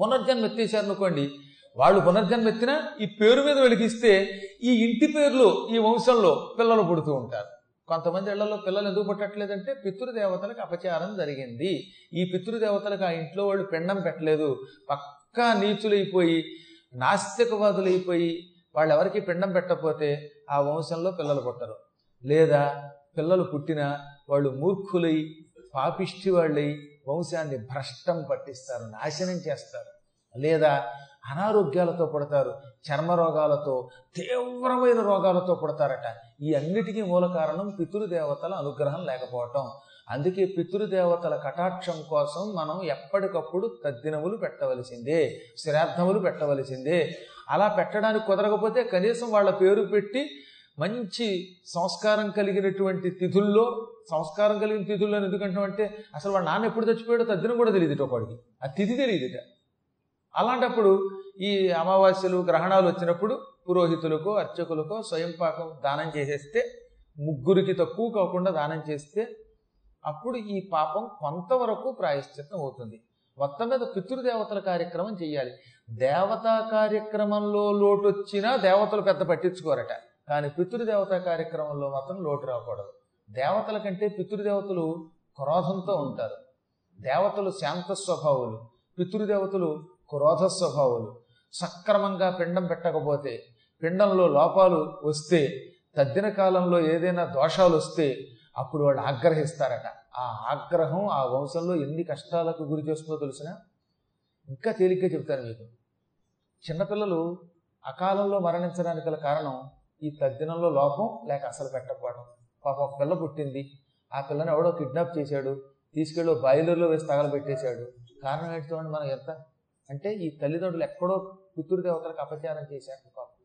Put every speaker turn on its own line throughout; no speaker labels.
పునర్జన్మ ఎత్తేసారు అనుకోండి వాళ్ళు పునర్జన్మ ఎత్తినా ఈ పేరు మీద వెలిగిస్తే ఈ ఇంటి పేర్లు ఈ వంశంలో పిల్లలు పుడుతూ ఉంటారు. కొంతమంది ఇళ్ళలో పిల్లలు ఎందుకు పుట్టట్లేదంటే పితృదేవతలకు అపచారం జరిగింది. ఈ పితృదేవతలకు ఆ ఇంట్లో వాళ్ళు పిండం పెట్టలేదు. పక్కా నీచులైపోయి నాస్తికవాదులైపోయి వాళ్ళు ఎవరికి పిండం పెట్టకపోతే ఆ వంశంలో పిల్లలు పుట్టరు. లేదా పిల్లలు పుట్టినా వాళ్ళు మూర్ఖులై పాపిష్టి వాళ్ళై వంశాన్ని భ్రష్టం పట్టిస్తారు నాశనం చేస్తారు. లేదా అనారోగ్యాలతో పడతారు చర్మ రోగాలతో తీవ్రమైన రోగాలతో పడతారట. ఈ అన్నిటికీ మూల కారణం పితృదేవతల అనుగ్రహం లేకపోవటం. అందుకే పితృదేవతల కటాక్షం కోసం మనం ఎప్పటికప్పుడు తద్దినములు పెట్టవలసిందే శ్రాద్ధములు పెట్టవలసిందే. అలా పెట్టడానికి కుదరకపోతే కనీసం వాళ్ళ పేరు పెట్టి మంచి సంస్కారం కలిగినటువంటి తిథుల్లో సంస్కారం కలిగిన తిథుల్లో ఎందుకంటాం అంటే అసలు వాడు నాన్న ఎప్పుడు చచ్చిపోయాడో తద్దినం కూడా తెలియదు ఒకడికి ఆ తిథి తెలియదుట. అలాంటప్పుడు ఈ అమావాస్యలు గ్రహణాలు వచ్చినప్పుడు పురోహితులకు అర్చకులకు స్వయంపాకం దానం చేసేస్తే ముగ్గురికి తక్కువ కాకుండా దానం చేస్తే అప్పుడు ఈ పాపం కొంతవరకు ప్రాయశ్చిత్తం అవుతుంది. మొత్తం మీద పితృదేవతల కార్యక్రమం చేయాలి. దేవతా కార్యక్రమంలో లోటు వచ్చినా దేవతలు పెద్ద పట్టించుకోరట. కానీ పితృదేవత కార్యక్రమంలో మాత్రం లోటు రాకూడదు. దేవతల కంటే పితృదేవతలు క్రోధంతో ఉంటారు. దేవతలు శాంత స్వభావులు పితృదేవతలు క్రోధ స్వభావులు. సక్రమంగా పిండం పెట్టకపోతే పిండంలో లోపాలు వస్తే తద్దిన కాలంలో ఏదైనా దోషాలు వస్తే అప్పుడు వాళ్ళు ఆగ్రహిస్తారట. ఆ ఆగ్రహం ఆ వంశంలో ఎన్ని కష్టాలకు గురి చేస్తుందో తెలిసిన? ఇంకా తేలిగ్గా చెప్తాను మీకు. చిన్నపిల్లలు అకాలంలో మరణించడానికి గల కారణం ఈ తద్దినంలో లోపం లేక అసలు పెట్టకపోవడం. పాప ఒక పిల్ల పుట్టింది. ఆ పిల్లని ఎవడో కిడ్నాప్ చేశాడు. తీసుకెళ్ళి బాయిలర్లో వేసి తగలబెట్టేశాడు. కారణం ఏంటి మనం ఎంత? అంటే ఈ తల్లిదండ్రులు ఎక్కడో పితృదేవతలకు అపచారం చేశారు పాపం.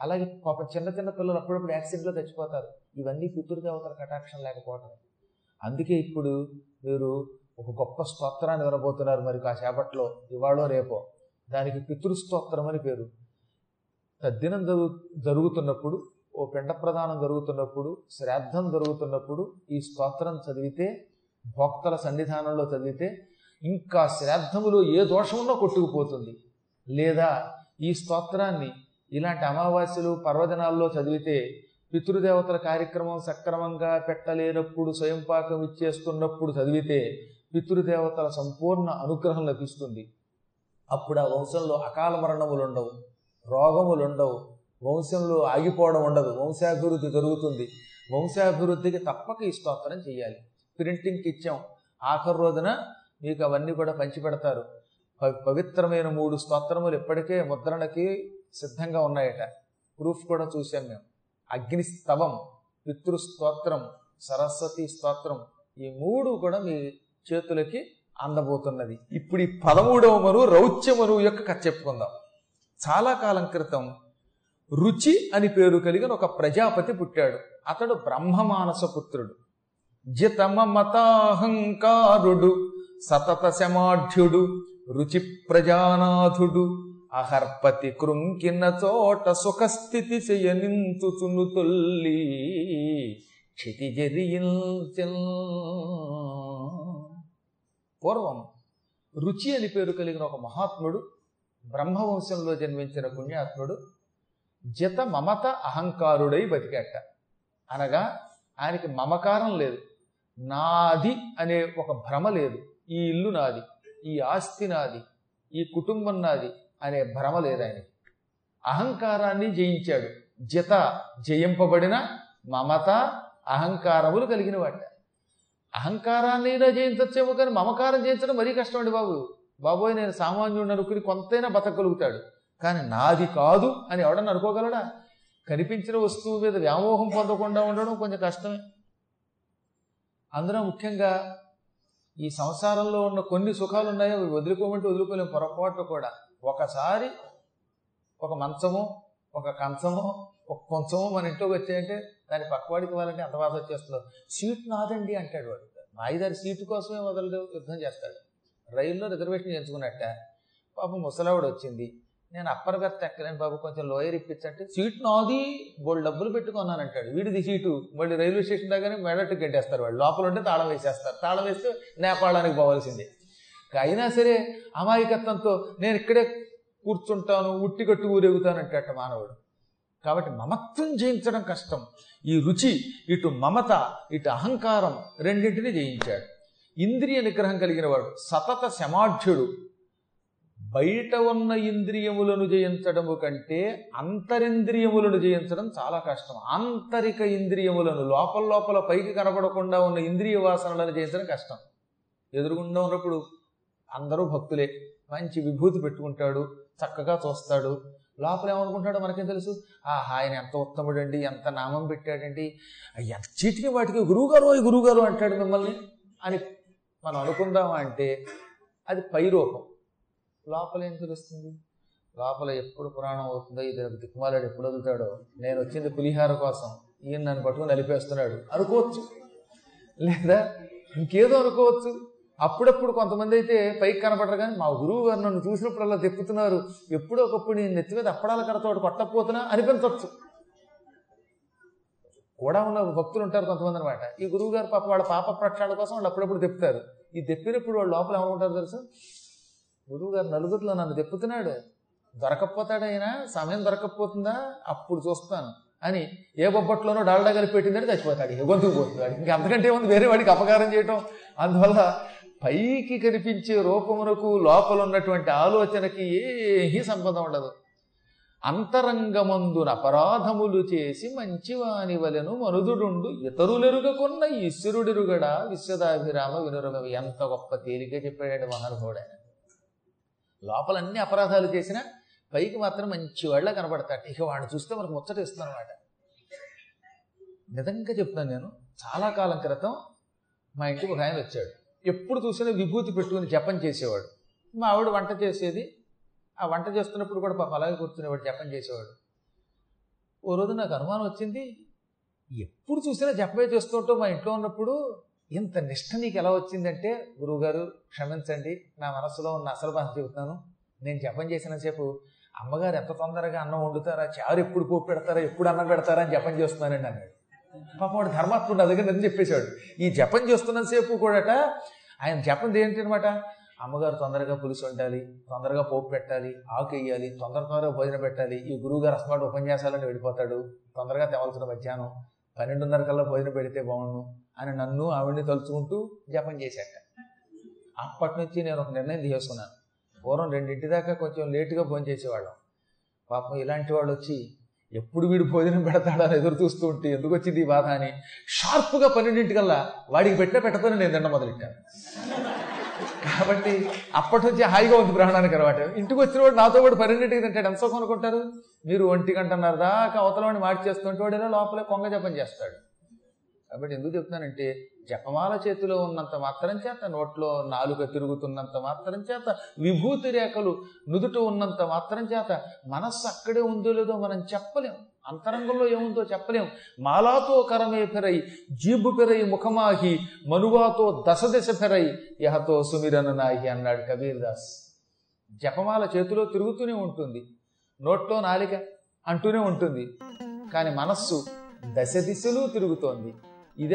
అలాగే పాపం చిన్న చిన్న పిల్లలు అప్పుడప్పుడు యాక్సిడెంట్లో చచ్చిపోతారు. ఇవన్నీ పితృదేవతల కటాక్షం లేకపోవటం అందుకే ఇప్పుడు మీరు ఒక గొప్ప స్తోత్రాన్ని వినబోతున్నారు మరి కాసేపట్లో. ఇవాళో రేపో. దానికి పితృస్తోత్రం అని పేరు. తద్దినం జరుగు జరుగుతున్నప్పుడు ఓ పిండ ప్రదానం జరుగుతున్నప్పుడు శ్రాద్ధం జరుగుతున్నప్పుడు ఈ స్తోత్రం చదివితే భోక్తల సన్నిధానంలో చదివితే ఇంకా శ్రాద్ధములో ఏ దోషమున్నా కొట్టుకుపోతుంది. లేదా ఈ స్తోత్రాన్ని ఇలాంటి అమావాస్యలు పర్వదినాల్లో చదివితే పితృదేవతల కార్యక్రమం సక్రమంగా పెట్టలేనప్పుడు స్వయంపాకం ఇచ్చేస్తున్నప్పుడు చదివితే పితృదేవతల సంపూర్ణ అనుగ్రహం లభిస్తుంది. అప్పుడు ఆ వంశంలో అకాల మరణములు ఉండవు రోగములు ఉండవు వంశంలో ఆగిపోవడం ఉండదు. వంశాభివృద్ధి జరుగుతుంది. వంశాభివృద్ధికి తప్పక ఈ స్తోత్రం చేయాలి ప్రింటింగ్కి ఇచ్చాం. ఆఖరి రోజున మీకు అవన్నీ కూడా పంచిపెడతారు. పవిత్రమైన మూడు స్తోత్రములు ఇప్పటికే ముద్రణకి సిద్ధంగా ఉన్నాయట. ప్రూఫ్ కూడా చూసాం మేము. అగ్నిస్తవం పితృస్తోత్రం సరస్వతి స్తోత్రం ఈ మూడు కూడా మీ చేతులకి అందబోతున్నది. ఇప్పుడు ఈ పదమూడవ మరువు రౌచ్య మరువు యొక్క కథ చెప్పుకుందాం. చాలా కాలం క్రితం రుచి అని పేరు కలిగిన ఒక ప్రజాపతి పుట్టాడు. అతడు బ్రహ్మమానస పుత్రుడు. జితమమతాహంకారుడు సతత శమాఢ్యుడు రుచి ప్రజానాథుడు అహర్పతి కృంకిన చోట సుఖస్థితి శయనింతుచును తొల్లి క్షితిజరియిల్చెల్ పూర్వం రుచి అని పేరు కలిగిన ఒక మహాత్ముడు బ్రహ్మవంశంలో జన్మించిన పుణ్యాత్ముడు జత మమత అహంకారుడై బతికాట. అనగా ఆయనకి మమకారం లేదు. నాది అనే ఒక భ్రమ లేదు. ఈ ఇల్లు నాది ఈ ఆస్తి నాది ఈ కుటుంబం నాది అనే భ్రమ లేదు ఆయనకి. అహంకారాన్ని జయించాడు. జత జయింపబడిన మమత అహంకారములు కలిగిన వాట అహంకారాన్ని జయించచ్చేమో కానీ మమకారం జయించడం మరీ కష్టం అండి బాబు. బాబోయ్ నేను సామాన్యుడు అనుకుని కొంతైనా బతకగలుగుతాడు. కానీ నాది కాదు అని ఎవడన్నా అనుకోగలడా? కనిపించిన వస్తువు మీద వ్యామోహం పొందకుండా ఉండడం కొంచెం కష్టమే. అందులో ముఖ్యంగా ఈ సంసారంలో ఉన్న కొన్ని సుఖాలు ఉన్నాయో అవి వదులుకోమంటే వదులుకోలేము పొరపాటు కూడా. ఒకసారి ఒక మంచము ఒక కంచము ఒక కొంచెము మన ఇంట్లోకి వచ్చాయంటే దాని పక్కవాడికి ఇవ్వాలంటే అంత బాధ వచ్చేస్తుందో. సీట్ నాదండి అంటాడు వాడు. మా సీటు కోసమే వదలడు యుద్ధం చేస్తాడు. రైల్లో రిజర్వేషన్ చేయించుకున్నట్ట. పాపం ముసలావిడ వచ్చింది. నేను అప్పర్ బెర్త్ ఎక్కలేను బాబు కొంచెం లోయర్ ఇప్పించంటే సీట్ నాది బోళ్ళు డబ్బులు పెట్టుకున్నాను అంటాడు వీడిది సీటు మళ్ళీ రైల్వే స్టేషన్ దగ్గర మెడట్టు గడ్డేస్తారు వాళ్ళు. లోపల ఉంటే తాళం వేసేస్తారు. తాళం వేస్తే నేపాళానికి పోవాల్సిందే. అయినా సరే అమాయకత్వంతో నేను ఇక్కడే కూర్చుంటాను ఉట్టి కట్టు ఊరేగుతానంటే మానవుడు. కాబట్టి మమత్వం జయించడం కష్టం. ఈ రుచి ఇటు మమత ఇటు అహంకారం రెండింటిని జయించాడు ఇంద్రియ నిగ్రహం కలిగిన వాడు సతత శమాఢ్యుడు బయట ఉన్న ఇంద్రియములను జయించడము కంటే అంతరింద్రియములను జయించడం చాలా కష్టం. ఆంతరిక ఇంద్రియములను లోపల లోపల పైకి కనపడకుండా ఉన్న ఇంద్రియ వాసనలను జయించడం కష్టం. ఎదురుగుండా ఉన్నప్పుడు అందరూ భక్తులే. మంచి విభూతి పెట్టుకుంటాడు చక్కగా చూస్తాడు. లోపల ఏమనుకుంటాడో మనకేం తెలుసు? ఆ ఆయన ఎంత ఉత్తముడండి ఎంత నామం పెట్టాడండి. ఎంత చీటికి వాటికి గురువుగారు గురువుగారు అంటాడు మిమ్మల్ని అని మనం అనుకుందాం అంటే అది పై రూపం. లోపల ఏం తెలుస్తుంది? లోపల ఎప్పుడు పురాణం అవుతుందో ఇది దిక్కుమాలాడు ఎప్పుడు వదులుతాడో. నేను వచ్చింది పులిహార కోసం. ఈయన నన్ను పట్టుకుని నలిపేస్తున్నాడు. అనుకోవచ్చు. లేదా ఇంకేదో అనుకోవచ్చు. అప్పుడప్పుడు కొంతమంది అయితే పైకి కనపడరు కానీ మా గురువు గారు నన్ను చూసినప్పుడల్లా తిప్పుతున్నారు. ఎప్పుడో ఒకప్పుడు నేను నెత్తి మీద అప్పడాల కడతోటి కొట్టకపోతున్నా అనిపించవచ్చు కూడా ఉన్న భక్తులు ఉంటారు కొంతమంది అనమాట ఈ గురువు గారు పాప వాళ్ళ పాప ప్రక్షాళన కోసం వాళ్ళు అప్పుడప్పుడు తెప్పుతారు. ఈ తెప్పినప్పుడు వాళ్ళు లోపల ఏమనుకుంటారు తెలుసు? గురువు గారు నలుగురిలో నన్ను తెప్పుతున్నాడు. దొరకపోతాడైనా సమయం దొరకకపోతుందా అప్పుడు చూస్తాను అని ఏ బొబ్బట్లోనో డాల్డా కలిపి పెట్టిందని చచ్చిపోతాడు. ఇక గొంతుకు పోతున్నాడు ఇంకా అంతకంటే ఉంది వేరే వాడికి అపకారం చేయటం. అందువల్ల పైకి కనిపించే రూపమునకు లోపల ఉన్నటువంటి ఆలోచనకి ఏమీ సంబంధం ఉండదు. అంతరంగమందున అపరాధములు చేసి మంచివాని వలెను మనుదుడుండు. ఇతరులెరుగకున్న ఈశ్వరుడెరుగడా? విశ్వదాభిరామ వినురగవి ఎంత గొప్ప తేలిక చెప్పాడు మహానుభావుడు లోపల అన్ని అపరాధాలు చేసినా పైకి మాత్రం మంచి వాళ్ళ కనబడతాడు. ఇక వాడిని చూస్తే మనకు ముచ్చట ఇస్తుందన్నమాట నిజంగా చెప్తాను నేను చాలా కాలం క్రితం మా ఇంటికి ఒక ఆయన వచ్చాడు. ఎప్పుడు చూసినా విభూతి పెట్టుకుని జపం చేసేవాడు. మా ఆవిడ వంట చేసేది ఆ వంట చేస్తున్నప్పుడు కూడా పాప అలాగే కూర్చునేవాడు జపం చేసేవాడు. ఓ రోజు నాకు అనుమానం వచ్చింది ఎప్పుడు చూసినా జపమే చేస్తుంటూ మా ఇంట్లో ఉన్నప్పుడు ఇంత నిష్ట నీకు ఎలా వచ్చిందంటే గురువుగారు క్షమించండి నా మనసులో ఉన్న అసలు బాధ చెబుతున్నాను నేను జపం చేసినసేపు అమ్మగారు ఎంత తొందరగా అన్నం వండుతారా చారు ఎప్పుడు పోపు పెడతారా ఎప్పుడు అన్నం పెడతారా అని జపం చేస్తున్నానండి అన్నాడు. పాపం వాడు ధర్మాత్ముడు నా దగ్గర నిజం చెప్పేశాడు. ఈ జపం చేస్తున్నంతసేపు కూడాట ఆయన జపం ఏంటి అనమాట అమ్మగారు తొందరగా పులుసు వండాలి తొందరగా పోపు పెట్టాలి ఆకు వేయాలి తొందర తొందరగా భోజనం పెట్టాలి. ఈ గురువు గారు అసలు ఉపన్యాసాలని వెళ్ళిపోతాడు. తొందరగా తెవలసిన మధ్యాహ్నం పన్నెండున్నర కల్లా భోజనం పెడితే బాగుండు అని నన్ను ఆవిడ్ని తలుచుకుంటూ జపం చేశాట అప్పటి నుంచి నేను ఒక నిర్ణయం తీసుకున్నాను. పూర్వం రెండింటి దాకా కొంచెం లేటుగా భోజనం చేసేవాళ్ళం. పాపం ఇలాంటి వాళ్ళు వచ్చి ఎప్పుడు వీడు భోజనం పెడతాడని ఎదురు చూస్తూ ఉంటే ఎందుకు వచ్చింది ఈ బాధ అని షార్ప్గా పన్నెండింటికల్లా వాడికి పెట్టినా పెట్టదని నేను తిన్న మొదలెట్టాను. కాబట్టి అప్పటి నుంచి హాయిగా ఉంది గ్రహణానికి అలవాటు. ఇంటికి వచ్చిన వాడు నాతో పాటు పన్నెండింటికి తింటాడు. ఎంత కొనుక్కుంటారు మీరు ఒంటి గంటన్నర దాకా అవతలవాడిని మార్చేస్తుంటే వాడు ఇలా లోపలే కొంగ జపం చేస్తాడు. కాబట్టి ఎందుకు చెప్తున్నానంటే జపమాల చేతిలో ఉన్నంత మాత్రం చేత నోట్లో నాలుక తిరుగుతున్నంత మాత్రం చేత విభూతి రేఖలు నుదుట ఉన్నంత మాత్రం చేత మనస్సు అక్కడే ఉందో లేదో మనం చెప్పలేం. అంతరంగంలో ఏముందో చెప్పలేం. మాలాతో కరమే పెరై జీబు పెరై ముఖమాహి మనువాతో దశ దశ పెరై యహతో సుమిరను నాహి అన్నాడు కబీర్ దాస్ జపమాల చేతిలో తిరుగుతూనే ఉంటుంది. నోట్లో నాలిక అంటూనే ఉంటుంది. కానీ మనస్సు దశ దిశలు తిరుగుతోంది. ఇదే